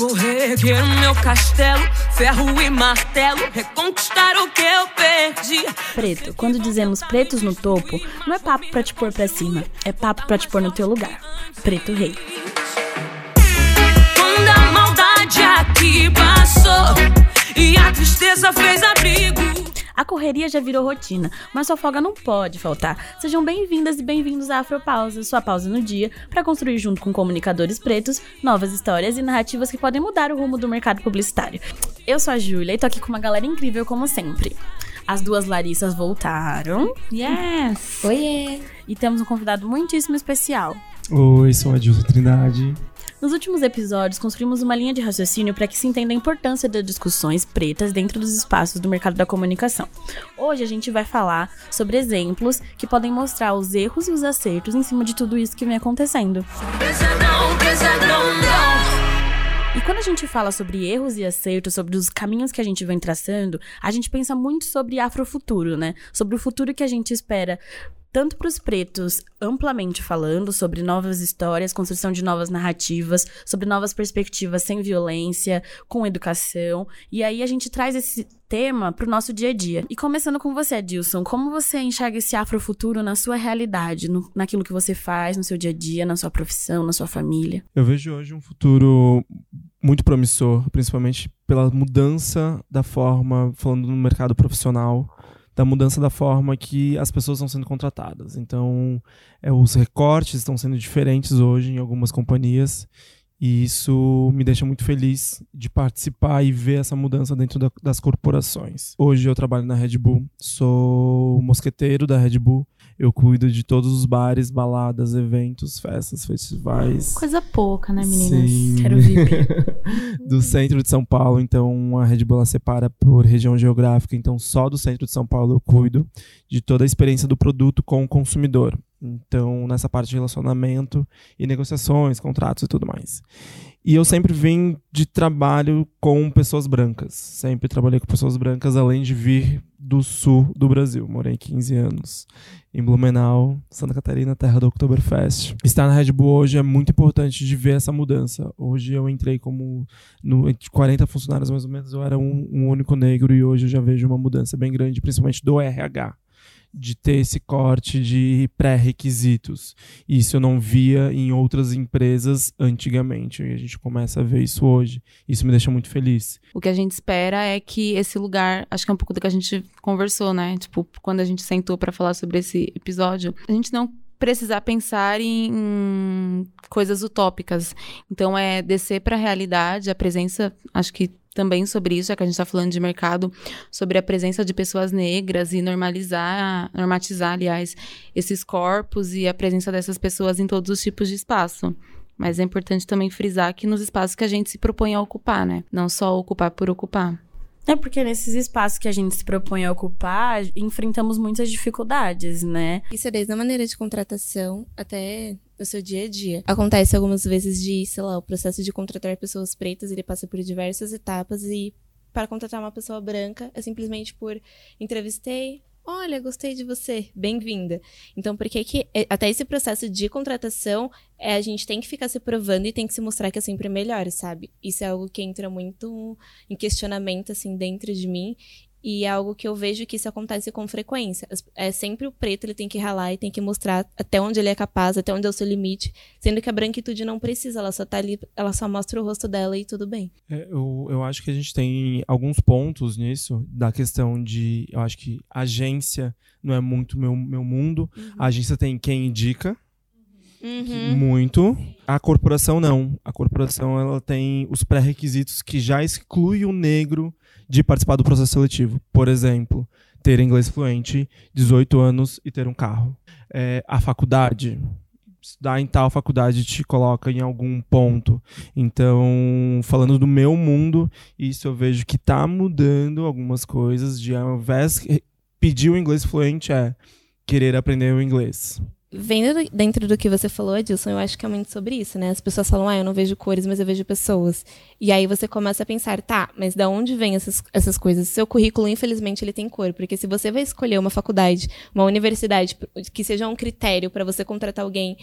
Vou reerguer o meu castelo, ferro e martelo, reconquistar o que eu perdi. Preto, quando dizemos pretos no topo, não é papo pra te pôr pra cima, é papo pra te pôr no teu lugar. Preto Rei. Quando a maldade aqui passou e a tristeza fez abrigo. A correria já virou rotina, mas sua folga não pode faltar. Sejam bem-vindas e bem-vindos à Afropausa, sua pausa no dia, para construir junto com comunicadores pretos novas histórias e narrativas que podem mudar o rumo do mercado publicitário. Eu sou a Júlia e tô aqui com uma galera incrível como sempre. As duas Larissas voltaram. Yes! Oiê! E temos um convidado muitíssimo especial. Oi, sou a Dilson Trindade. Nos últimos episódios, construímos uma linha de raciocínio para que se entenda a importância das discussões pretas dentro dos espaços do mercado da comunicação. Hoje a gente vai falar sobre exemplos que podem mostrar os erros e os acertos em cima de tudo isso que vem acontecendo. Pesadão, pesadão, não. E quando a gente fala sobre erros e acertos, sobre os caminhos que a gente vem traçando, a gente pensa muito sobre afrofuturo, né? Sobre o futuro que a gente espera tanto para os pretos, amplamente falando sobre novas histórias, construção de novas narrativas, sobre novas perspectivas sem violência, com educação. E aí a gente traz esse tema para o nosso dia a dia. E começando com você, Adilson, como você enxerga esse afrofuturo na sua realidade, no, naquilo que você faz no seu dia a dia, na sua profissão, na sua família? Eu vejo hoje um futuro muito promissor, principalmente pela mudança da forma, falando no mercado profissional, da mudança da forma que as pessoas estão sendo contratadas. Então, é, os recortes estão sendo diferentes hoje em algumas companhias e isso me deixa muito feliz de participar e ver essa mudança dentro da, das corporações. Hoje eu trabalho na Red Bull, sou mosqueteiro da Red Bull. Eu cuido de todos os bares, baladas, eventos, festas, festivais. Coisa pouca, né, meninas? Sim. Quero VIP. do centro de São Paulo, então a Red Bull separa por região geográfica, então só do centro de São Paulo eu cuido de toda a experiência do produto com o consumidor. Então, nessa parte de relacionamento e negociações, contratos e tudo mais. E eu sempre vim de trabalho com pessoas brancas. Sempre trabalhei com pessoas brancas, além de vir do sul do Brasil. Morei 15 anos em Blumenau, Santa Catarina, terra do Oktoberfest. Estar na Red Bull hoje é muito importante de ver essa mudança. Hoje eu entrei como no, entre 40 funcionários mais ou menos, eu era um, um único negro e hoje eu já vejo uma mudança bem grande, principalmente do RH de ter esse corte de pré-requisitos. Isso eu não via em outras empresas antigamente. E a gente começa a ver isso hoje. Isso me deixa muito feliz. O que a gente espera é que esse lugar, acho que é um pouco do que a gente conversou, né? Tipo, quando a gente sentou para falar sobre esse episódio, a gente não precisar pensar em coisas utópicas. Então é descer para a realidade, a presença, acho que também sobre isso, já que a gente está falando de mercado, sobre a presença de pessoas negras e normalizar, normatizar, aliás, esses corpos e a presença dessas pessoas em todos os tipos de espaço. Mas é importante também frisar que nos espaços que a gente se propõe a ocupar, né? Não só ocupar por ocupar. É porque nesses espaços que a gente se propõe a ocupar, enfrentamos muitas dificuldades, né? Isso é desde a maneira de contratação até no seu dia a dia. Acontece algumas vezes de, sei lá, o processo de contratar pessoas pretas, ele passa por diversas etapas e para contratar uma pessoa branca é simplesmente por entrevistei, Olha, gostei de você, bem-vinda. Então, por que que até esse processo de contratação, é, a gente tem que ficar se provando e tem que se mostrar que é sempre melhor, sabe? Isso é algo que entra muito em questionamento, assim, dentro de mim. E é algo que eu vejo que isso acontece com frequência. É sempre o preto, ele tem que ralar e tem que mostrar até onde ele é capaz, até onde é o seu limite. Sendo que a branquitude não precisa, ela só tá ali, ela só mostra o rosto dela e tudo bem. É, eu, eu acho que a gente tem alguns pontos nisso, da questão de. Eu acho que agência não é muito meu, meu mundo. Uhum. A agência tem quem indica. Uhum. Muito. A corporação não. A corporação ela tem os pré-requisitos que já exclui o negro de participar do processo seletivo. Por exemplo, ter inglês fluente, 18 anos e ter um carro. É, a faculdade, estudar em tal faculdade te coloca em algum ponto. Então, falando do meu mundo, isso eu vejo que está mudando algumas coisas. De ao invés pedir o inglês fluente é querer aprender o inglês. Vendo dentro do que você falou, Adilson, eu acho que é muito sobre isso, né? As pessoas falam, ah, eu não vejo cores, mas eu vejo pessoas. E aí você começa a pensar, tá, mas da onde vem essas, essas coisas? Seu currículo, infelizmente, ele tem cor. Porque se você vai escolher uma faculdade, uma universidade, que seja um critério para você contratar alguém,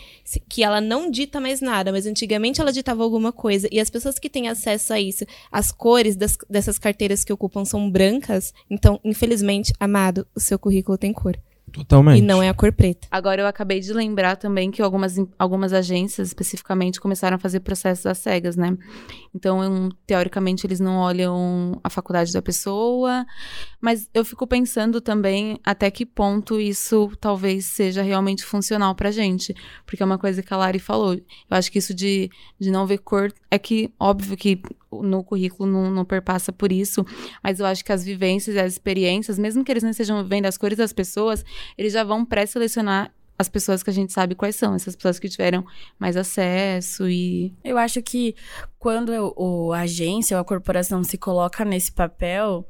que ela não dita mais nada, mas antigamente ela ditava alguma coisa, e as pessoas que têm acesso a isso, as cores das, dessas carteiras que ocupam são brancas, então, infelizmente, amado, o seu currículo tem cor. Totalmente. E não é a cor preta. Agora eu acabei de lembrar também que algumas, algumas agências, especificamente, começaram a fazer processos às cegas, né? Então, teoricamente, eles não olham a faculdade da pessoa, mas eu fico pensando também até que ponto isso talvez seja realmente funcional pra gente. Porque é uma coisa que a Lari falou. Eu acho que isso de, de não ver cor é que, óbvio que no currículo não, não, perpassa por isso, mas eu acho que as vivências e as experiências, mesmo que eles não estejam vendo as cores das pessoas, eles já vão pré-selecionar as pessoas que a gente sabe quais são, essas pessoas que tiveram mais acesso e. Eu acho que quando o, a agência ou a corporação se coloca nesse papel,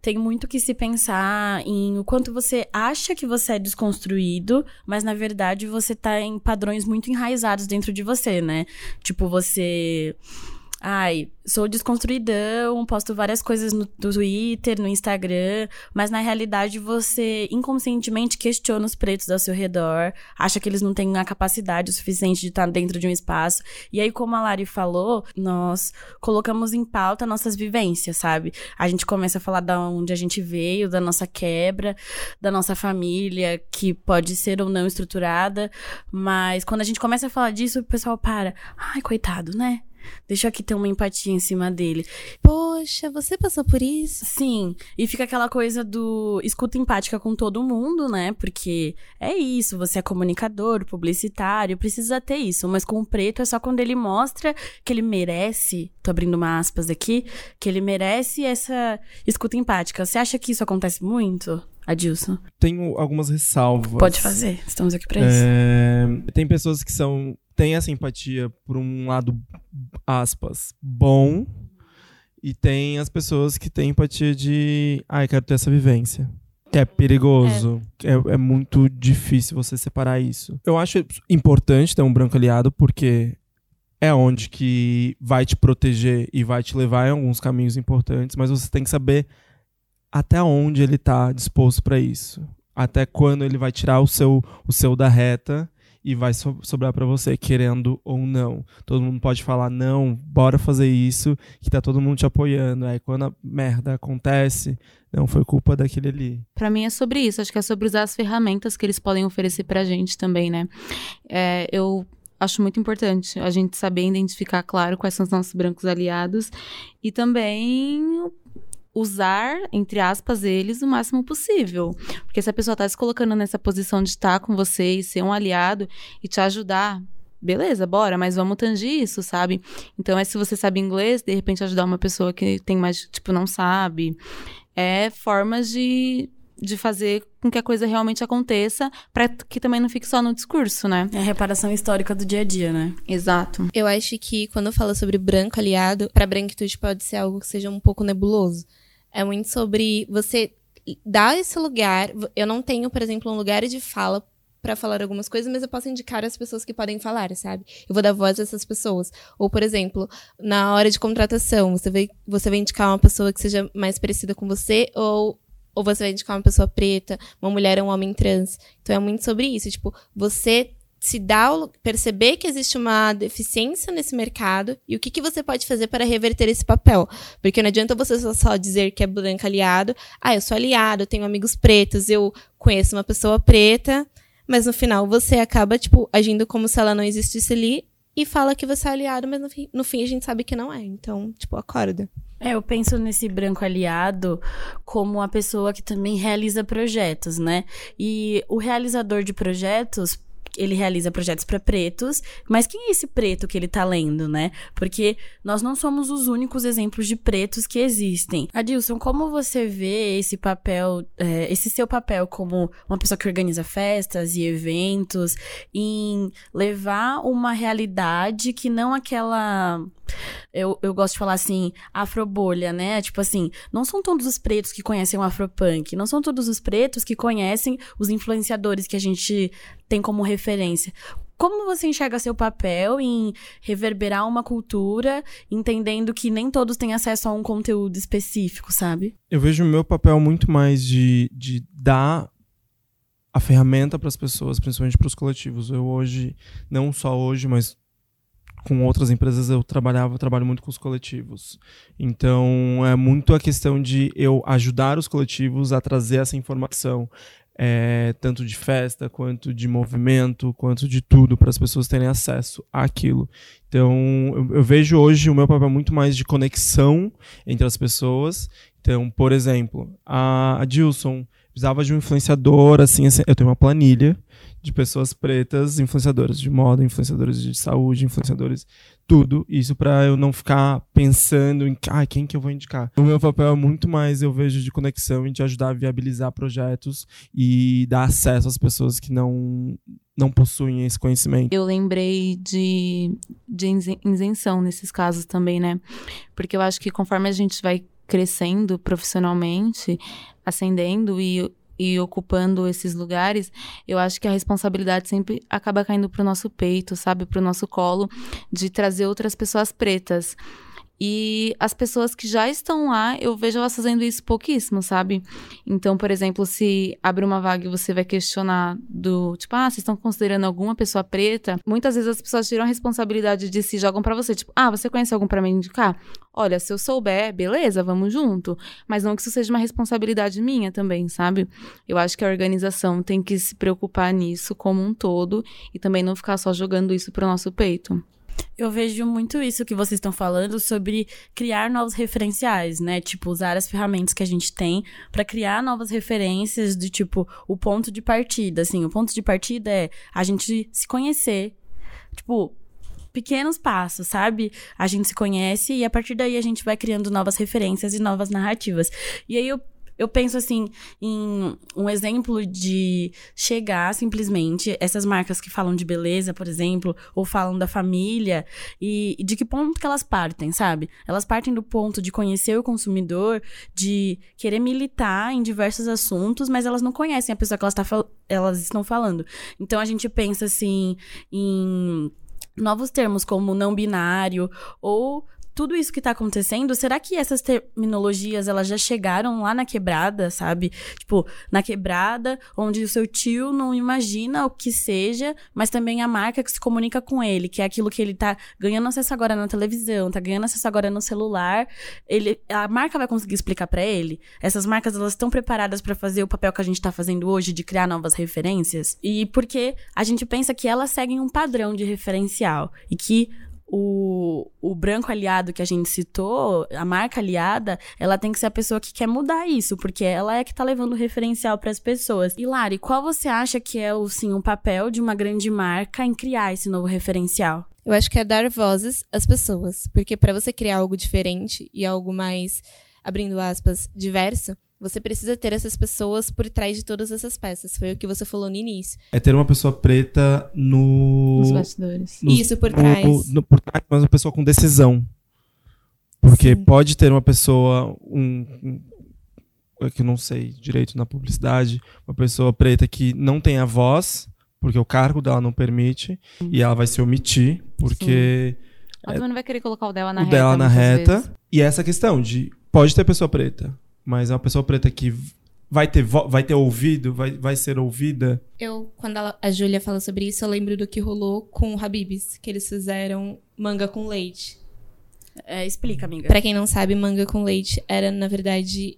tem muito que se pensar em o quanto você acha que você é desconstruído, mas na verdade você tá em padrões muito enraizados dentro de você, né? Tipo, você ai, sou desconstruidão, posto várias coisas no Twitter, no Instagram, mas na realidade você inconscientemente questiona os pretos ao seu redor, acha que eles não têm a capacidade suficiente de estar dentro de um espaço. E aí, como a Lari falou, nós colocamos em pauta nossas vivências, sabe? A gente começa a falar da onde a gente veio, da nossa quebra, da nossa família, que pode ser ou não estruturada, mas quando a gente começa a falar disso, o pessoal para. Ai, coitado, né? Deixa aqui ter uma empatia em cima dele. Poxa, você passou por isso? Sim. E fica aquela coisa do escuta empática com todo mundo, né? Porque é isso, você é comunicador, publicitário, precisa ter isso. Mas com o preto é só quando ele mostra que ele merece, tô abrindo uma aspas aqui, que ele merece essa escuta empática. Você acha que isso acontece muito? Adilson. Tenho algumas ressalvas. Pode fazer, estamos aqui pra isso. É... Tem pessoas que são têm essa empatia por um lado, aspas, bom, e tem as pessoas que têm empatia de, ai, ah, quero ter essa vivência. Que é perigoso. É. É, é muito difícil você separar isso. Eu acho importante ter um branco aliado, porque é onde que vai te proteger e vai te levar em alguns caminhos importantes, mas você tem que saber até onde ele está disposto para isso. Até quando ele vai tirar o seu, o seu da reta e vai so sobrar para você, querendo ou não. Todo mundo pode falar, não, bora fazer isso, que tá todo mundo te apoiando. Aí quando a merda acontece, não foi culpa daquele ali. Para mim é sobre isso, acho que é sobre usar as ferramentas que eles podem oferecer pra gente também, né? É, eu acho muito importante a gente saber identificar, claro, quais são os nossos brancos aliados e também usar, entre aspas, eles o máximo possível. Porque se a pessoa está se colocando nessa posição de estar com você e ser um aliado e te ajudar, beleza, bora, mas vamos tangir isso, sabe? Então é se você sabe inglês, de repente ajudar uma pessoa que tem mais, tipo, não sabe. É formas de, de fazer com que a coisa realmente aconteça, para que também não fique só no discurso, né? É a reparação histórica do dia a dia, né? Exato. Eu acho que quando eu falo sobre branco aliado, para branquitude pode ser algo que seja um pouco nebuloso. É muito sobre você dar esse lugar. Eu não tenho, por exemplo, um lugar de fala para falar algumas coisas, mas eu posso indicar as pessoas que podem falar, sabe? Eu vou dar voz a essas pessoas. Ou, por exemplo, na hora de contratação, você vai, você vai indicar uma pessoa que seja mais parecida com você, ou, ou você vai indicar uma pessoa preta, uma mulher ou um homem trans. Então é muito sobre isso. Tipo, você se dá perceber que existe uma deficiência nesse mercado e o que, que você pode fazer para reverter esse papel. Porque não adianta você só dizer que é branco aliado. Ah, eu sou aliado, eu tenho amigos pretos, eu conheço uma pessoa preta, mas no final você acaba, tipo, agindo como se ela não existisse ali e fala que você é aliado, mas no fim, no fim a gente sabe que não é. Então, tipo, acorda. É, eu penso nesse branco aliado como a pessoa que também realiza projetos, né? E o realizador de projetos ele realiza projetos para pretos, mas quem é esse preto que ele tá lendo, né? Porque nós não somos os únicos exemplos de pretos que existem. Adilson, como você vê esse papel, é, esse seu papel como uma pessoa que organiza festas e eventos, em levar uma realidade que não aquela eu, eu gosto de falar assim, afrobolha, né? Tipo assim, não são todos os pretos que conhecem o afropunk, não são todos os pretos que conhecem os influenciadores que a gente tem como referência. Como você enxerga seu papel em reverberar uma cultura, entendendo que nem todos têm acesso a um conteúdo específico, sabe? Eu vejo o meu papel muito mais de, de dar a ferramenta para as pessoas, principalmente para os coletivos. Eu hoje, não só hoje, mas com outras empresas eu trabalhava, eu trabalho muito com os coletivos. Então é muito a questão de eu ajudar os coletivos a trazer essa informação, é, tanto de festa, quanto de movimento, quanto de tudo, para as pessoas terem acesso àquilo. Então, eu, eu, vejo hoje o meu papel muito mais de conexão entre as pessoas. Então, por exemplo, a, a Dilson precisava de um influenciador, assim, assim, eu tenho uma planilha de pessoas pretas, influenciadoras de moda, influenciadores de saúde, influenciadores tudo. Isso para eu não ficar pensando em ah, quem que eu vou indicar. O meu papel é muito mais, eu vejo, de conexão e de ajudar a viabilizar projetos e dar acesso às pessoas que não não possuem esse conhecimento. Eu lembrei de, de isenção nesses casos também, né? Porque eu acho que conforme a gente vai crescendo profissionalmente, ascendendo e e ocupando esses lugares, eu acho que a responsabilidade sempre acaba caindo pro nosso peito, sabe, pro nosso colo, de trazer outras pessoas pretas. E as pessoas que já estão lá, eu vejo elas fazendo isso pouquíssimo, sabe? Então, por exemplo, se abre uma vaga e você vai questionar do tipo, ah, vocês estão considerando alguma pessoa preta? Muitas vezes as pessoas tiram a responsabilidade de se jogam para você, tipo, ah, você conhece algum para me indicar? Olha, se eu souber, beleza, vamos junto. Mas não que isso seja uma responsabilidade minha também, sabe? Eu acho que a organização tem que se preocupar nisso como um todo e também não ficar só jogando isso pro nosso peito. Eu vejo muito isso que vocês estão falando sobre criar novos referenciais, né? Tipo, usar as ferramentas que a gente tem para criar novas referências de tipo o ponto de partida, assim, o ponto de partida é a gente se conhecer. Tipo, pequenos passos, sabe? A gente se conhece e a partir daí a gente vai criando novas referências e novas narrativas. E aí eu eu penso assim em um exemplo de chegar simplesmente essas marcas que falam de beleza, por exemplo, ou falam da família e, de que ponto que elas partem, sabe? Elas partem do ponto de conhecer o consumidor, de querer militar em diversos assuntos, mas elas não conhecem a pessoa que elas, tá, elas estão falando. Então a gente pensa assim em novos termos como não binário ou tudo isso que tá acontecendo, será que essas terminologias elas já chegaram lá na quebrada, sabe? Tipo, na quebrada, onde o seu tio não imagina o que seja, mas também a marca que se comunica com ele, que é aquilo que ele tá ganhando acesso agora na televisão, tá ganhando acesso agora no celular, ele a marca vai conseguir explicar para ele? Essas marcas elas estão preparadas para fazer o papel que a gente tá fazendo hoje de criar novas referências? E porque a gente pensa que elas seguem um padrão de referencial e que o, o branco aliado que a gente citou, a marca aliada, ela tem que ser a pessoa que quer mudar isso, porque ela é que tá levando o referencial para as pessoas. E Lari, qual você acha que é o, sim, um papel de uma grande marca em criar esse novo referencial? Eu acho que é dar vozes às pessoas, porque para você criar algo diferente e algo mais, abrindo aspas, diverso, você precisa ter essas pessoas por trás de todas essas peças. Foi o que você falou no início. É ter uma pessoa preta no. Nos bastidores. Nos, Isso, por trás. No, no, por trás, mas uma pessoa com decisão. Porque Sim. pode ter uma pessoa. Um, um, é que eu não sei direito na publicidade. Uma pessoa preta que não tem a voz, porque o cargo dela não permite. Sim. E ela vai se omitir, porque. Sim. Ela também não vai querer colocar o dela na o reta. O dela na reta. Vezes. E essa questão de. Pode ter pessoa preta mas é uma pessoa preta que vai ter, vai ter ouvido, vai, vai ser ouvida. Eu, quando ela, a Júlia fala sobre isso, eu lembro do que rolou com o Habibs, que eles fizeram manga com leite. É, explica, amiga. Pra quem não sabe, manga com leite era, na verdade,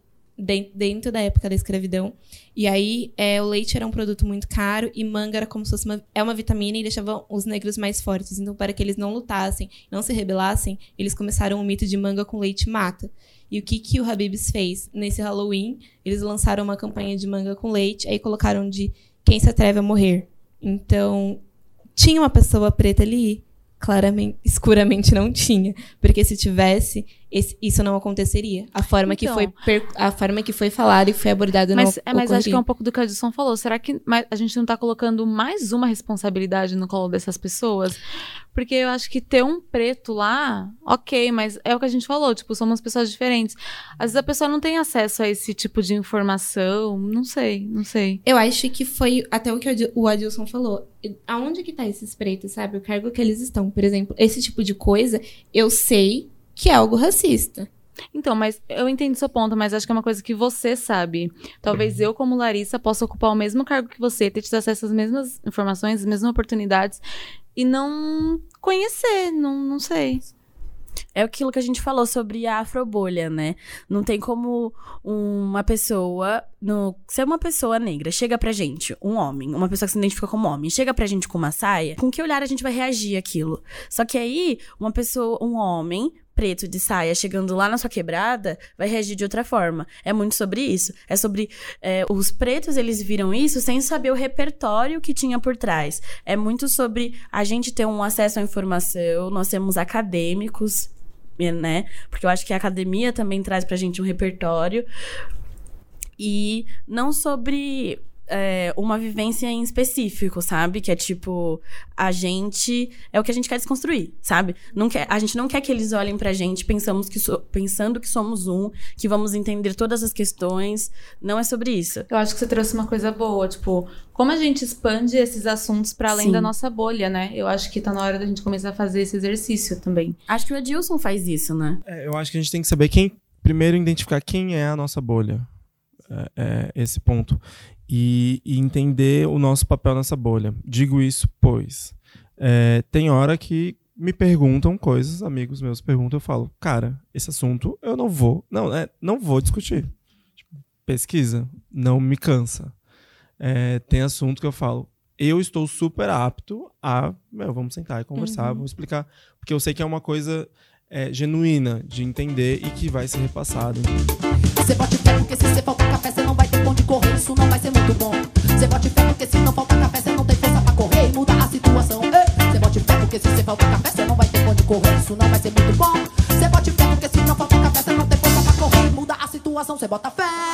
dentro da época da escravidão. E aí, é, o leite era um produto muito caro e manga era como se fosse uma, é uma vitamina e deixava os negros mais fortes. Então, para que eles não lutassem, não se rebelassem, eles começaram o mito de manga com leite mata. E o que, que o Habibs fez? Nesse Halloween, eles lançaram uma campanha de manga com leite, aí colocaram de quem se atreve a morrer. Então, tinha uma pessoa preta ali? Claramente, escuramente não tinha. Porque se tivesse, esse, isso não aconteceria. A forma, então, que foi a forma que foi falado e foi abordado mas, não é, Mas acho que é um pouco do que a Edson falou. Será que a gente não está colocando mais uma responsabilidade no colo dessas pessoas? Porque eu acho que ter um preto lá, ok, mas é o que a gente falou, tipo, somos pessoas diferentes. Às vezes a pessoa não tem acesso a esse tipo de informação, não sei, não sei. Eu acho que foi até o que o Adilson falou. Aonde que tá esses pretos, sabe? O cargo que eles estão. Por exemplo, esse tipo de coisa, eu sei que é algo racista. Então, mas eu entendo seu ponto, mas acho que é uma coisa que você sabe. Talvez eu, como Larissa, possa ocupar o mesmo cargo que você, ter tido acesso às mesmas informações, às mesmas oportunidades, e não conhecer, não, não sei. É aquilo que a gente falou sobre a afrobolha, né? Não tem como uma pessoa, no, ser uma pessoa negra, chega pra gente, um homem, uma pessoa que se identifica como homem, chega pra gente com uma saia, com que olhar a gente vai reagir àquilo? Só que aí, uma pessoa, um homem preto de saia chegando lá na sua quebrada vai reagir de outra forma. É muito sobre isso. É sobre é, os pretos eles viram isso sem saber o repertório que tinha por trás. É muito sobre a gente ter um acesso à informação. Nós temos acadêmicos, né? Porque eu acho que a academia também traz pra gente um repertório e não sobre é, uma vivência em específico, sabe? Que é tipo, a gente. É o que a gente quer desconstruir, sabe? Não quer, a gente não quer que eles olhem pra gente pensamos que so- pensando que somos um, que vamos entender todas as questões. Não é sobre isso. Eu acho que você trouxe uma coisa boa, tipo, como a gente expande esses assuntos para além Sim. da nossa bolha, né? Eu acho que tá na hora da gente começar a fazer esse exercício também. Acho que o Adilson faz isso, né? É, eu acho que a gente tem que saber quem. Primeiro, identificar quem é a nossa bolha. É, é esse ponto. E, e entender o nosso papel nessa bolha. Digo isso, pois. é, tem hora que me perguntam coisas, amigos meus perguntam, eu falo, cara, esse assunto eu não vou. Não, é, não vou discutir. Tipo, pesquisa, não me cansa. É, tem assunto que eu falo, eu estou super apto a. Meu, vamos sentar e conversar, vamos explicar. Porque eu sei que é uma coisa é, genuína de entender e que vai ser repassado. Você bote fé porque se você faltar café, você não vai ter onde correr, isso não vai ser muito bom. Você bote fé porque se não faltar café, você não tem força pra correr e mudar a situação. Você bote fé porque se você faltar café, você não vai ter onde correr, isso não vai ser muito bom. Você bote fé porque se não faltar café, você não tem força pra correr e mudar a situação. Você bota fé.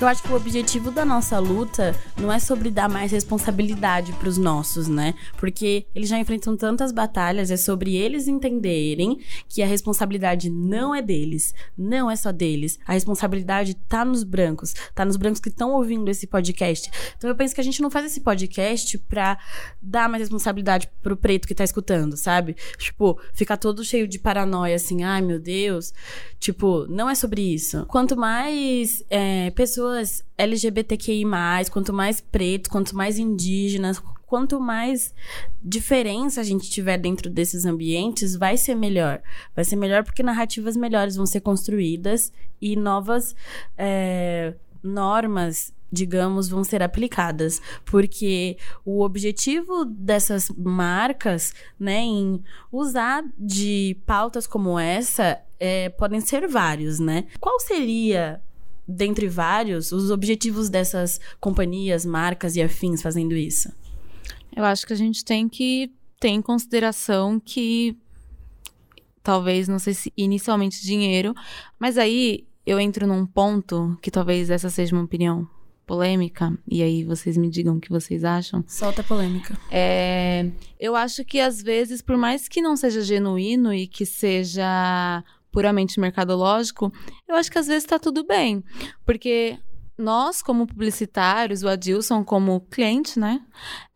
Eu acho que o objetivo da nossa luta não é sobre dar mais responsabilidade pros nossos, né? Porque eles já enfrentam tantas batalhas, é sobre eles entenderem que a responsabilidade não é deles, não é só deles. A responsabilidade tá nos brancos, tá nos brancos que estão ouvindo esse podcast. Então eu penso que a gente não faz esse podcast pra dar mais responsabilidade pro preto que tá escutando, sabe? Tipo, ficar todo cheio de paranoia, assim, ai meu Deus. Tipo, não é sobre isso. Quanto mais é, pessoas LGBTQI, quanto mais pretos, quanto mais indígenas, quanto mais diferença a gente tiver dentro desses ambientes, vai ser melhor. Vai ser melhor porque narrativas melhores vão ser construídas e novas é, normas digamos, vão ser aplicadas, porque o objetivo dessas marcas, né, em usar de pautas como essa, é, podem ser vários, né? Qual seria, dentre vários, os objetivos dessas companhias, marcas e afins fazendo isso? Eu acho que a gente tem que ter em consideração que talvez, não sei se inicialmente dinheiro, mas aí eu entro num ponto que talvez essa seja uma opinião polêmica, e aí vocês me digam o que vocês acham. Solta a polêmica. É, eu acho que às vezes, por mais que não seja genuíno e que seja puramente mercadológico, eu acho que às vezes tá tudo bem. Porque nós, como publicitários, o Adilson como cliente, né?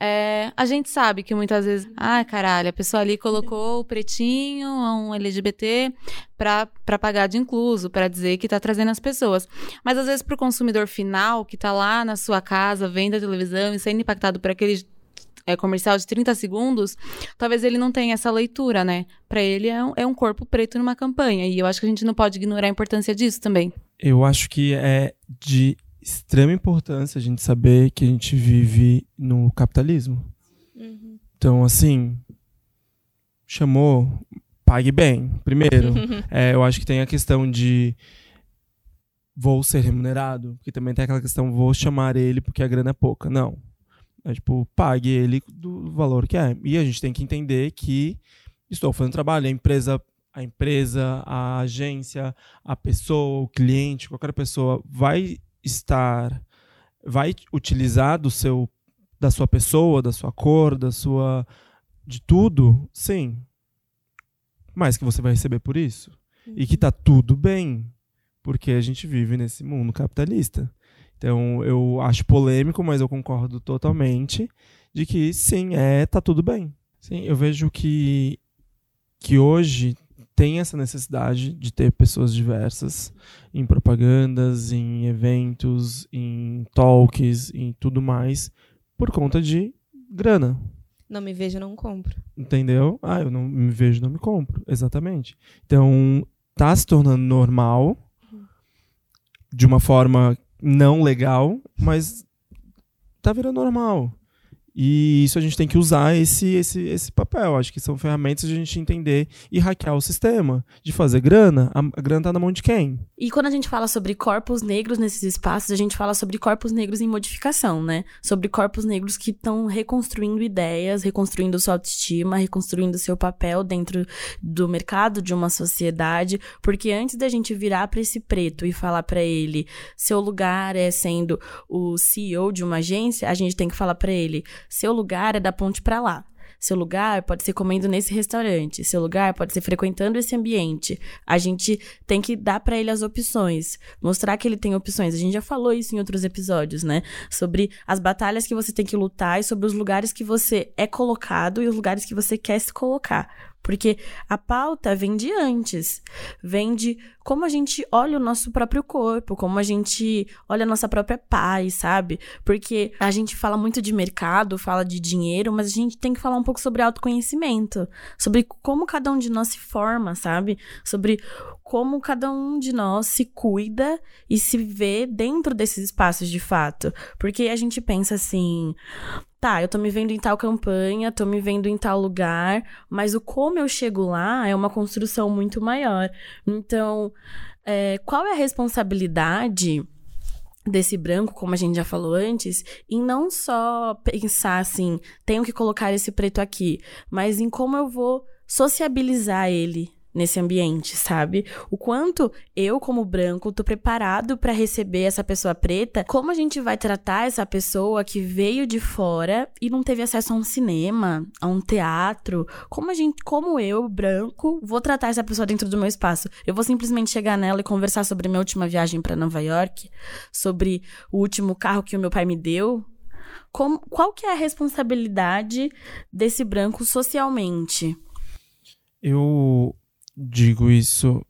é, a gente sabe que muitas vezes, ah, caralho, a pessoa ali colocou o pretinho, um LGBT, pra pagar de incluso, pra dizer que tá trazendo as pessoas. Mas às vezes pro consumidor final, que tá lá na sua casa, vendo a televisão e sendo impactado por aquele é, comercial de 30 segundos, talvez ele não tenha essa leitura, né? Pra ele é um, é um corpo preto numa campanha. E eu acho que a gente não pode ignorar a importância disso também. Eu acho que é de extrema importância a gente saber que a gente vive no capitalismo. Então, assim, chamou, pague bem. Primeiro, é, eu acho que tem a questão de vou ser remunerado, porque também tem aquela questão vou chamar ele porque a grana é pouca. Não. É tipo, pague ele do valor que é. E a gente tem que entender que estou fazendo trabalho, a empresa, a empresa, a agência, a pessoa, o cliente, qualquer pessoa vai estar vai utilizar do seu da sua pessoa, da sua cor, da sua de tudo, sim. Mas que você vai receber por isso. E que tá tudo bem. Porque a gente vive nesse mundo capitalista. Então, eu acho polêmico, mas eu concordo totalmente de que sim, é, tá tudo bem. Sim, eu vejo que que hoje tem essa necessidade de ter pessoas diversas em propagandas, em eventos, em talks, em tudo mais, por conta de grana. Não me vejo, não compro. Entendeu? Ah, eu não me vejo, não me compro. Exatamente. Então, tá se tornando normal de uma forma não legal, mas tá virando normal. E isso a gente tem que usar esse, esse, esse papel. Acho que são ferramentas de a gente entender e hackear o sistema. De fazer grana, a, a grana tá na mão de quem? E quando a gente fala sobre corpos negros nesses espaços, a gente fala sobre corpos negros em modificação, né? Sobre corpos negros que estão reconstruindo ideias, reconstruindo sua autoestima, reconstruindo seu papel dentro do mercado de uma sociedade. Porque antes da gente virar para esse preto e falar para ele, seu lugar é sendo o CEO de uma agência, a gente tem que falar para ele, seu lugar é da ponte para lá. Seu lugar pode ser comendo nesse restaurante. Seu lugar pode ser frequentando esse ambiente. A gente tem que dar para ele as opções, mostrar que ele tem opções. A gente já falou isso em outros episódios, né? Sobre as batalhas que você tem que lutar e sobre os lugares que você é colocado e os lugares que você quer se colocar. Porque a pauta vem de antes. Vem de como a gente olha o nosso próprio corpo, como a gente olha a nossa própria paz, sabe? Porque a gente fala muito de mercado, fala de dinheiro, mas a gente tem que falar um pouco sobre autoconhecimento, sobre como cada um de nós se forma, sabe? Sobre como cada um de nós se cuida e se vê dentro desses espaços de fato. Porque a gente pensa assim, tá, eu tô me vendo em tal campanha, tô me vendo em tal lugar, mas o como eu chego lá é uma construção muito maior. Então, é, qual é a responsabilidade desse branco, como a gente já falou antes, em não só pensar assim, tenho que colocar esse preto aqui, mas em como eu vou sociabilizar ele nesse ambiente, sabe? O quanto eu, como branco, tô preparado para receber essa pessoa preta, como a gente vai tratar essa pessoa que veio de fora e não teve acesso a um cinema, a um teatro, como a gente, como eu, branco, vou tratar essa pessoa dentro do meu espaço? Eu vou simplesmente chegar nela e conversar sobre minha última viagem para Nova York, sobre o último carro que o meu pai me deu, como, qual que é a responsabilidade desse branco socialmente? Eu digo isso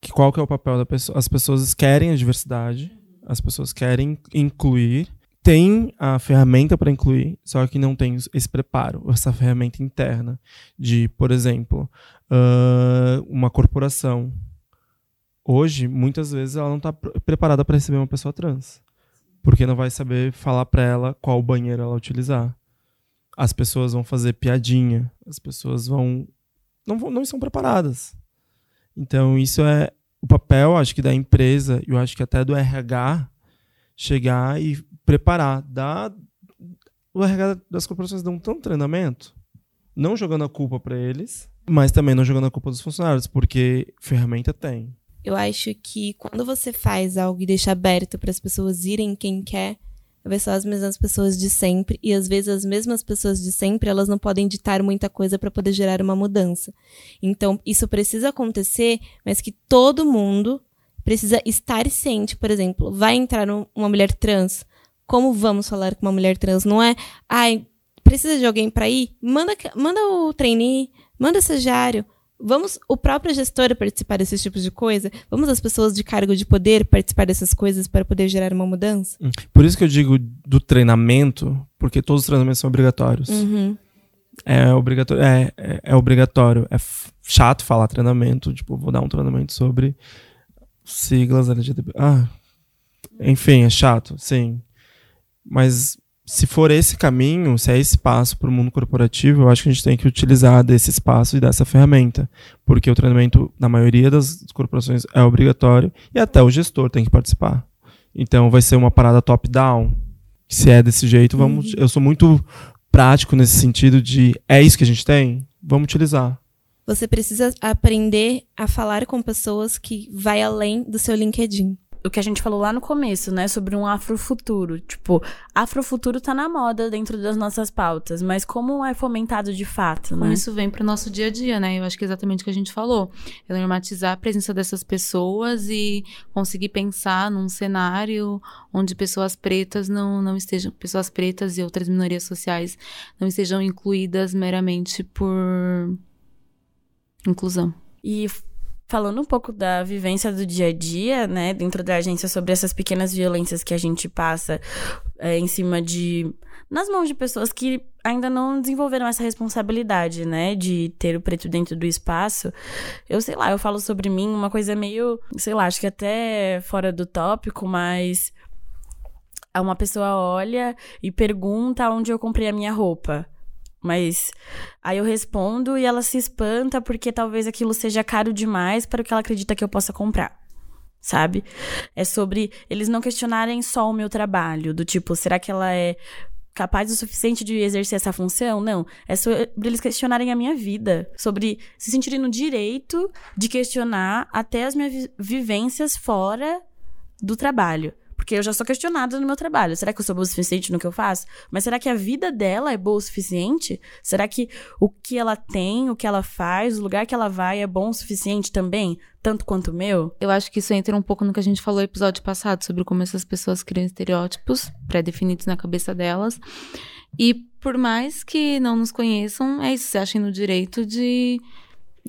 que qual que é o papel da pessoa? As pessoas querem a diversidade, as pessoas querem incluir, tem a ferramenta para incluir, só que não tem esse preparo, essa ferramenta interna de, por exemplo, uh, uma corporação. Hoje, muitas vezes, ela não está preparada para receber uma pessoa trans, porque não vai saber falar para ela qual banheiro ela utilizar. As pessoas vão fazer piadinha, as pessoas vão não, não estão preparadas. Então, isso é o papel, acho que, da empresa, e eu acho que até do RH, chegar e preparar. Dar, o RH das corporações dão tanto treinamento, não jogando a culpa para eles, mas também não jogando a culpa dos funcionários, porque ferramenta tem. Eu acho que quando você faz algo e deixa aberto para as pessoas irem quem quer, vai ser as mesmas pessoas de sempre e às vezes as mesmas pessoas de sempre elas não podem ditar muita coisa para poder gerar uma mudança. Então isso precisa acontecer, mas que todo mundo precisa estar ciente, por exemplo, vai entrar uma mulher trans, como vamos falar com uma mulher trans? Não é, ai, precisa de alguém para ir? Manda, manda o trainee, manda o estagiário, Vamos o próprio gestor participar desses tipos de coisa? Vamos as pessoas de cargo de poder participar dessas coisas para poder gerar uma mudança? Hum. Por isso que eu digo do treinamento, porque todos os treinamentos são obrigatórios. Uhum. É, obrigatório, é, é, é, obrigatório. É chato falar treinamento. Tipo, vou dar um treinamento sobre siglas LGTB. Ah, enfim, é chato, sim. Mas se for esse caminho, se é esse passo para o mundo corporativo, eu acho que a gente tem que utilizar desse espaço e dessa ferramenta, porque o treinamento na maioria das corporações é obrigatório e até o gestor tem que participar. Então vai ser uma parada top-down. Se é desse jeito, vamos. Uhum. Eu sou muito prático nesse sentido de é isso que a gente tem, vamos utilizar. Você precisa aprender a falar com pessoas que vai além do seu LinkedIn o que a gente falou lá no começo, né, sobre um afrofuturo. Tipo, afrofuturo tá na moda dentro das nossas pautas, mas como é fomentado de fato, Como né? isso vem pro nosso dia a dia, né? Eu acho que é exatamente o que a gente falou. É normatizar a presença dessas pessoas e conseguir pensar num cenário onde pessoas pretas não, não estejam, pessoas pretas e outras minorias sociais não estejam incluídas meramente por inclusão. E falando um pouco da vivência do dia a dia, né, dentro da agência, sobre essas pequenas violências que a gente passa é, em cima de. nas mãos de pessoas que ainda não desenvolveram essa responsabilidade, né, de ter o preto dentro do espaço. Eu sei lá, eu falo sobre mim uma coisa meio, sei lá, acho que até fora do tópico, mas. Uma pessoa olha e pergunta onde eu comprei a minha roupa. Mas aí eu respondo e ela se espanta porque talvez aquilo seja caro demais para o que ela acredita que eu possa comprar. Sabe? É sobre eles não questionarem só o meu trabalho, do tipo, será que ela é capaz o suficiente de exercer essa função? Não. É sobre eles questionarem a minha vida, sobre se sentirem no direito de questionar até as minhas vi- vivências fora do trabalho. Porque eu já sou questionada no meu trabalho. Será que eu sou boa o suficiente no que eu faço? Mas será que a vida dela é boa o suficiente? Será que o que ela tem, o que ela faz, o lugar que ela vai é bom o suficiente também? Tanto quanto o meu? Eu acho que isso entra um pouco no que a gente falou no episódio passado, sobre como essas pessoas criam estereótipos pré-definidos na cabeça delas. E por mais que não nos conheçam, é isso, se achem no direito de,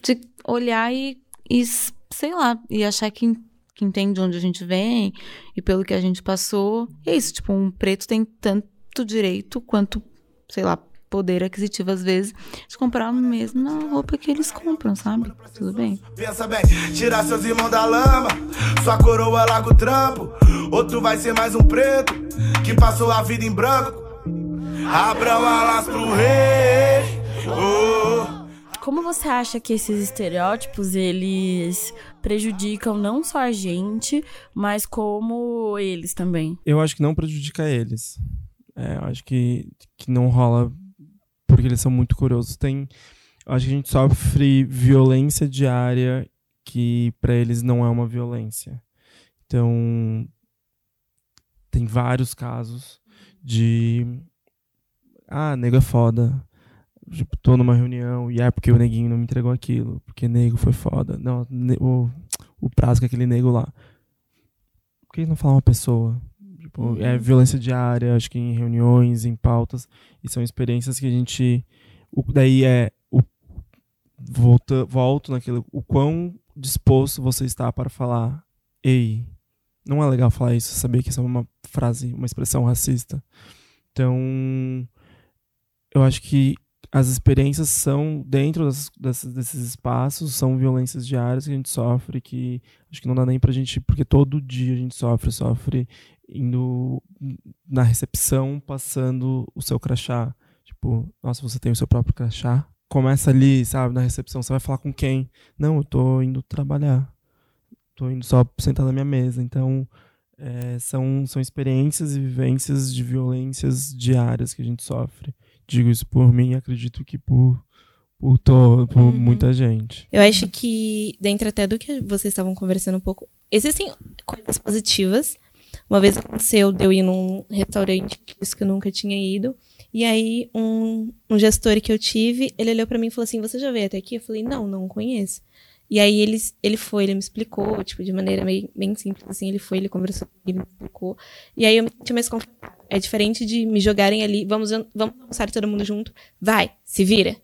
de olhar e, e, sei lá, e achar que, que entende onde a gente vem e pelo que a gente passou. E é isso, tipo, um preto tem tanto direito quanto, sei lá, poder aquisitivo às vezes, de comprar a mesma roupa que eles compram, sabe? Tudo bem. Pensa bem, tirar seus irmãos da lama. Sua coroa larga o trampo. Outro vai ser mais um preto que passou a vida em branco. Abram alas pro rei. Oh. Como você acha que esses estereótipos, eles prejudicam não só a gente, mas como eles também? Eu acho que não prejudica eles. É, eu acho que, que não rola porque eles são muito curiosos. Tem, acho que a gente sofre violência diária que pra eles não é uma violência. Então, tem vários casos de ah, nego é foda. Tipo, tô numa reunião e é porque o neguinho não me entregou aquilo, porque nego foi foda. Não, o, o prazo com aquele nego lá. Por que não falar uma pessoa? Tipo, é violência diária, acho que em reuniões, em pautas, e são experiências que a gente. O, daí é. O, volta, volto naquilo. O quão disposto você está para falar, ei, não é legal falar isso, saber que isso é uma frase, uma expressão racista. Então, eu acho que as experiências são dentro das- dessas- desses espaços, são violências diárias que a gente sofre, que acho que não dá nem pra gente, porque todo dia a gente sofre, sofre indo na recepção, passando o seu crachá. Tipo, nossa, você tem o seu próprio crachá? Começa ali, sabe, na recepção, você vai falar com quem? Não, eu tô indo trabalhar. Tô indo só sentar na minha mesa. Então, é, são, são experiências e vivências de violências diárias que a gente sofre. Digo isso por mim e acredito que por, por, to, por muita gente. Eu acho que, dentro até do que vocês estavam conversando um pouco, existem coisas positivas. Uma vez aconteceu de eu ir num restaurante que eu disse que eu nunca tinha ido. E aí, um, um gestor que eu tive, ele olhou pra mim e falou assim: Você já veio até aqui? Eu falei: Não, não conheço. E aí ele, ele foi, ele me explicou, tipo, de maneira bem, bem simples, assim, ele foi, ele conversou comigo, ele me explicou. E aí eu me senti mais confortável. É diferente de me jogarem ali, vamos, vamos almoçar todo mundo junto, vai, se vira.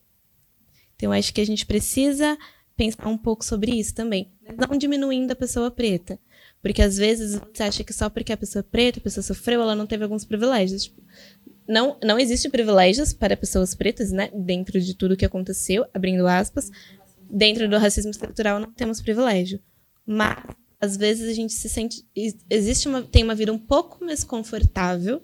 Então, acho que a gente precisa pensar um pouco sobre isso também. Não diminuindo a pessoa preta. Porque às vezes você acha que só porque a pessoa é preta, a pessoa sofreu, ela não teve alguns privilégios. Tipo, não, não existe privilégios para pessoas pretas, né? Dentro de tudo que aconteceu, abrindo aspas. Dentro do racismo estrutural não temos privilégio. Mas, às vezes, a gente se sente. Existe uma, tem uma vida um pouco mais confortável.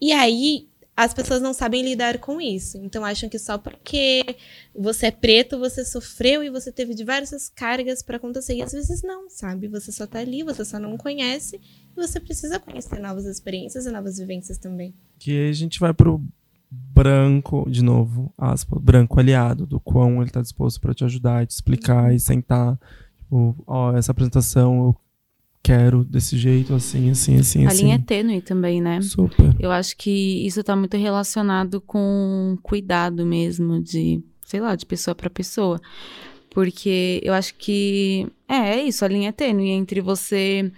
E aí, as pessoas não sabem lidar com isso. Então acham que só porque você é preto, você sofreu e você teve diversas cargas para acontecer. E às vezes não, sabe? Você só tá ali, você só não conhece e você precisa conhecer novas experiências e novas vivências também. Que aí a gente vai pro branco, de novo, aspas, branco aliado, do quão ele tá disposto para te ajudar, te explicar e sentar. Tipo, ó, essa apresentação eu quero desse jeito, assim, assim, assim, A assim. linha é tênue também, né? Super. Eu acho que isso tá muito relacionado com cuidado mesmo, de, sei lá, de pessoa para pessoa. Porque eu acho que é, é isso, a linha é tênue entre você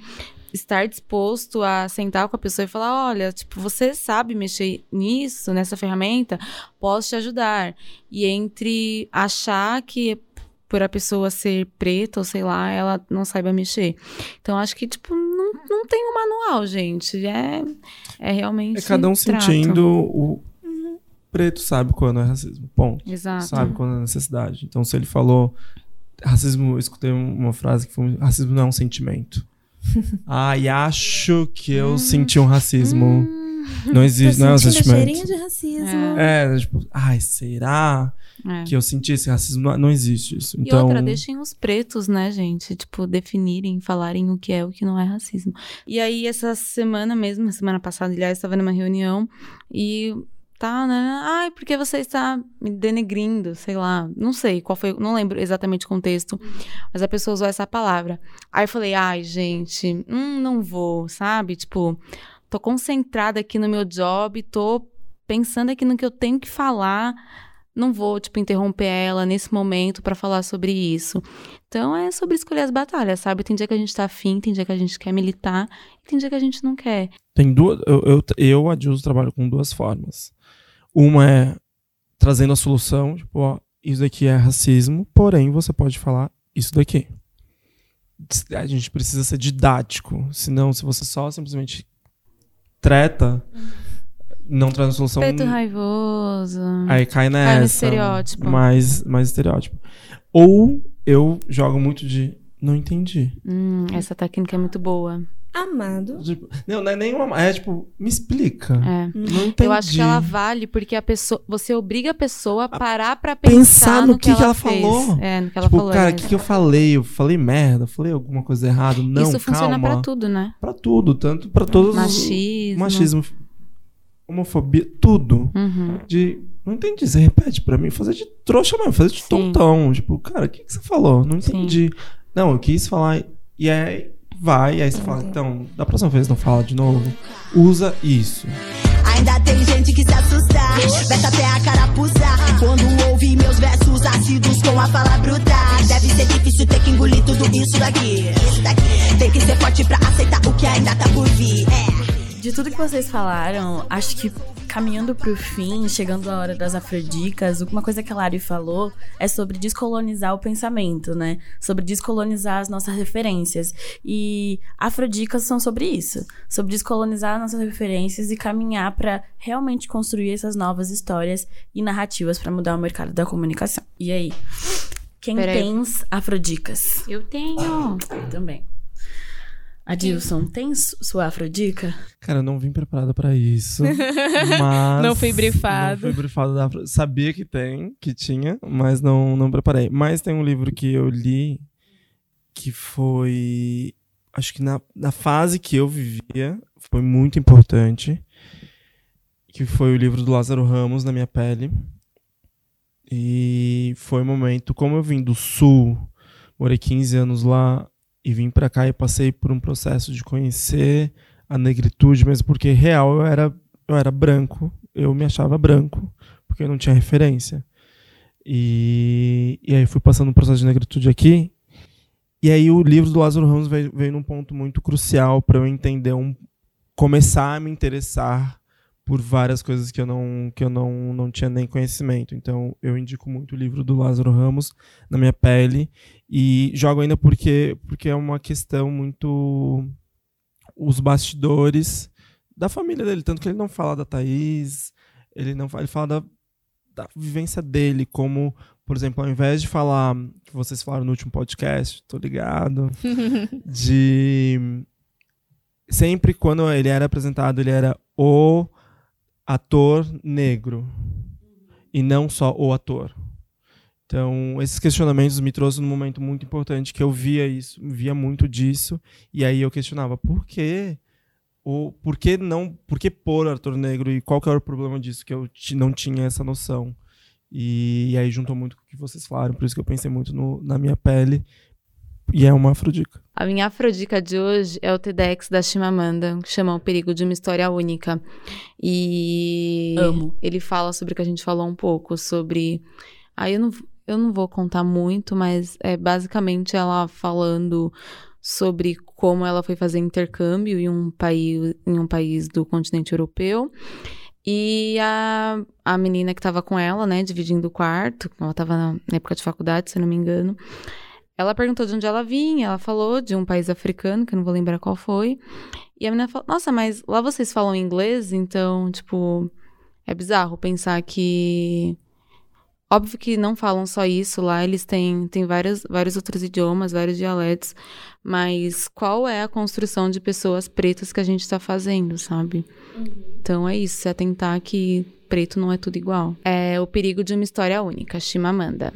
estar disposto a sentar com a pessoa e falar, olha, tipo, você sabe mexer nisso, nessa ferramenta, posso te ajudar. E entre achar que por a pessoa ser preta ou sei lá, ela não saiba mexer. Então acho que tipo não, não tem um manual, gente. É é realmente É cada um trato. sentindo o preto sabe quando é racismo. Ponto. Exato. Sabe quando é necessidade. Então, se ele falou racismo, eu escutei uma frase que foi racismo não é um sentimento. Ai, acho que eu senti um racismo. Não existe, não é um Sentindo cheirinho sentimento. de racismo. É, tipo, ai, será É. que eu senti esse racismo? Não, não existe isso. E Então, outra, deixem os pretos, né, gente? Tipo, definirem, falarem o que é o que não é racismo. E aí, essa semana mesmo, semana passada, aliás, estava numa reunião e tá, né? Ai, porque você está me denegrindo, sei lá. Não sei qual foi, não lembro exatamente o contexto, mas a pessoa usou essa palavra. Aí eu falei, ai, gente, hum, não vou, sabe? Tipo, tô concentrada aqui no meu job, tô pensando aqui no que eu tenho que falar não vou, tipo, interromper ela nesse momento pra falar sobre isso. Então é sobre escolher as batalhas, sabe? Tem dia que a gente tá afim, tem dia que a gente quer militar, e tem dia que a gente não quer. tem duas. Eu, eu, eu Adilson, trabalho com duas formas. Uma é trazendo a solução, tipo, ó, isso daqui é racismo, porém você pode falar isso daqui. A gente precisa ser didático, senão se você só simplesmente treta, não traz a solução. Preto raivoso. Aí cai nessa. Cai no estereótipo. Mais, mais estereótipo. Ou eu jogo muito de não entendi. Hum, essa técnica é muito boa. Amado. Tipo, não, não é nenhuma. É tipo, me explica. É. Não entendi. Eu acho que ela vale porque a pessoa, você obriga a pessoa a parar pra pensar, pensar no que que, que ela fez. falou. É, no que ela tipo, falou. cara, é. o que, que eu falei? Eu falei merda, eu falei alguma coisa errada. Não, Isso funciona calma. pra tudo, né? Pra tudo, tanto pra todos os- Machismo. machismo, homofobia, tudo. Uhum. De não entendi, você repete pra mim, fazer de trouxa mesmo, fazer de Sim. tontão. Tipo, cara, o que, que você falou? Não Sim. entendi. Não, eu quis falar. E aí vai, aí você fala, então, da próxima vez não fala de novo. Usa isso. Ainda tem gente que se assusta, veste até a carapuça. Quando ouve meus versos ácidos com a fala bruta. Deve ser difícil ter que engolir tudo isso daqui. Isso daqui. Tem que ser forte pra aceitar o que ainda tá por vir. É. De tudo que vocês falaram, acho que caminhando pro fim, chegando a hora das afrodicas, uma coisa que a Lari falou é sobre descolonizar o pensamento, né? Sobre descolonizar as nossas referências. E afrodicas são sobre isso, sobre descolonizar as nossas referências e caminhar pra realmente construir essas novas histórias e narrativas pra mudar o mercado da comunicação. E aí, quem tem afrodicas? Eu tenho. Eu também. Adilson, tem su- sua afrodica? Cara, eu não vim preparada pra isso. mas Não fui brifado. Não fui brifado da Afro- Sabia que tem, que tinha, mas não, não preparei. Mas tem um livro que eu li que foi. Acho que na, na fase que eu vivia, foi muito importante. Que foi o livro do Lázaro Ramos, Na Minha Pele. E foi um momento, como eu vim do Sul, morei 15 anos lá e vim pra cá e passei por um processo de conhecer a negritude mesmo, porque real eu era, eu era branco, eu me achava branco, porque eu não tinha referência. E, e aí fui passando um processo de negritude aqui, e aí o livro do Lázaro Ramos veio, veio num ponto muito crucial para eu entender, um, começar a me interessar por várias coisas que eu não que eu não, não tinha nem conhecimento. Então eu indico muito o livro do Lázaro Ramos na minha pele e jogo ainda porque porque é uma questão muito os bastidores da família dele, tanto que ele não fala da Thaís, ele não fala, ele fala da, da vivência dele, como, por exemplo, ao invés de falar que vocês falaram no último podcast, tô ligado, de sempre quando ele era apresentado, ele era o ator negro e não só o ator. Então, esses questionamentos me trouxeram num momento muito importante que eu via isso, via muito disso, e aí eu questionava por que o por que não, por que pôr ator negro e qual que era o problema disso que eu não tinha essa noção. E, aí juntou muito com o que vocês falaram, por isso que eu pensei muito no- na minha pele. E é uma afrodica. A minha afrodica de hoje é o TEDx da Chimamanda, que chama O Perigo de uma História Única. E Amo. ele fala sobre o que a gente falou um pouco, sobre. Aí eu não, eu não vou contar muito, mas é basicamente ela falando sobre como ela foi fazer intercâmbio em um país, em um país do continente europeu. E a, a menina que tava com ela, né, dividindo o quarto, ela tava na época de faculdade, se eu não me engano. Ela perguntou de onde ela vinha, ela falou de um país africano, que eu não vou lembrar qual foi. E a menina falou: Nossa, mas lá vocês falam inglês? Então, tipo, é bizarro pensar que. Óbvio que não falam só isso, lá eles têm, têm vários, vários outros idiomas, vários dialetos, mas qual é a construção de pessoas pretas que a gente tá fazendo, sabe? Então é isso, se atentar que preto não é tudo igual. É o perigo de uma história única, Chimamanda.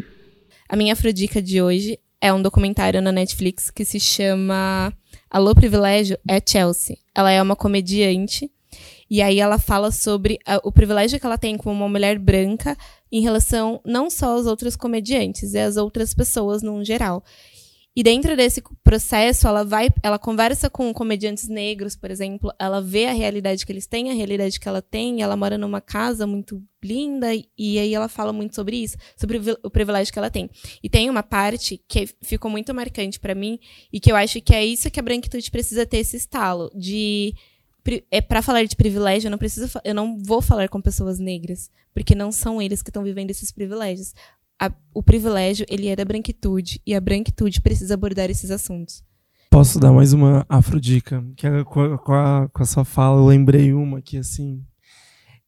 A minha afrodica de hoje é um documentário na Netflix que se chama Alô Privilégio é Chelsea. Ela é uma comediante e aí ela fala sobre a- o privilégio que ela tem como uma mulher branca em relação não só aos outros comediantes, é às outras pessoas no geral. E dentro desse processo, ela vai, ela conversa com comediantes negros, por exemplo, ela vê a realidade que eles têm, a realidade que ela tem, ela mora numa casa muito linda e aí ela fala muito sobre isso, sobre o vi- o privilégio que ela tem. E tem uma parte que ficou muito marcante pra mim e que eu acho que é isso que a branquitude precisa ter esse estalo de é para falar de privilégio, eu não preciso, eu não vou falar com pessoas negras, porque não são eles que estão vivendo esses privilégios. A- o privilégio, ele é da branquitude e a branquitude precisa abordar esses assuntos. Posso dar mais uma afrodica? Que é com, a, com, a, com a sua fala, eu lembrei uma que, assim,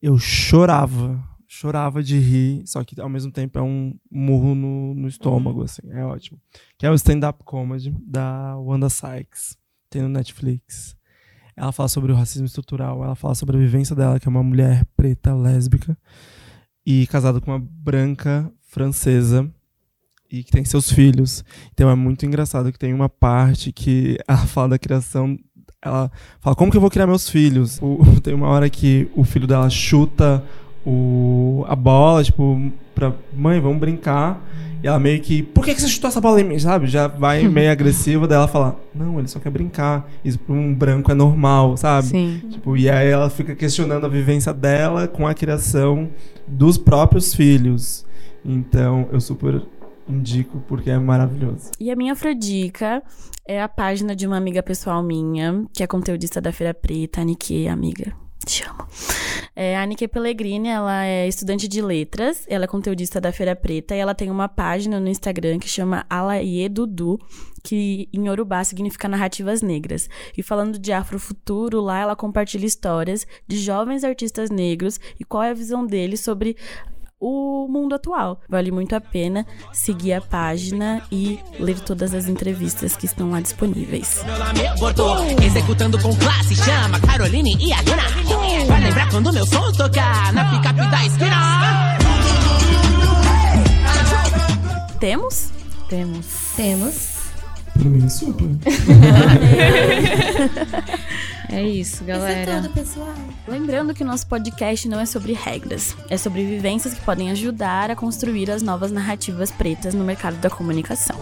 eu chorava, chorava de rir, só que ao mesmo tempo é um murro no, no estômago, assim, é ótimo. Que é o stand-up comedy da Wanda Sykes, tem no Netflix. Ela fala sobre o racismo estrutural, ela fala sobre a vivência dela, que é uma mulher preta, lésbica, e casada com uma branca francesa, e que tem seus filhos. Então é muito engraçado que tem uma parte que ela fala da criação. Ela fala, como que eu vou criar meus filhos? O- tem uma hora que o filho dela chuta o, a bola, tipo, pra mãe, vamos brincar. E ela meio que, por que, que você chutou essa bola em mim? Sabe? Já vai meio agressiva, daí ela fala, não, ele só quer brincar. Isso pra um branco é normal, sabe? Sim. Tipo, e aí ela fica questionando a vivência dela com a criação dos próprios filhos. Então, eu super indico porque é maravilhoso. E a minha afrodica é a página de uma amiga pessoal minha, que é conteudista da Feira Preta, a Nike, amiga. Te amo. É, a Nike Pellegrini, ela é estudante de letras, ela é conteudista da Feira Preta e ela tem uma página no Instagram que chama Alaie Dudu, que em Yorubá significa narrativas negras. E falando de afrofuturo, lá ela compartilha histórias de jovens artistas negros e qual é a visão deles sobre o mundo atual. Vale muito a pena seguir a página e ler todas as entrevistas que estão lá disponíveis. Meu nome Bordeaux, executando com classe, chama Caroline e a. Vai lembrar quando meu som tocar na picape da esquina. Temos? Temos. Temos. Pra mim, super. É isso, galera. Isso é tudo, pessoal. Lembrando que o nosso podcast não é sobre regras, é sobre vivências que podem ajudar a construir as novas narrativas pretas no mercado da comunicação.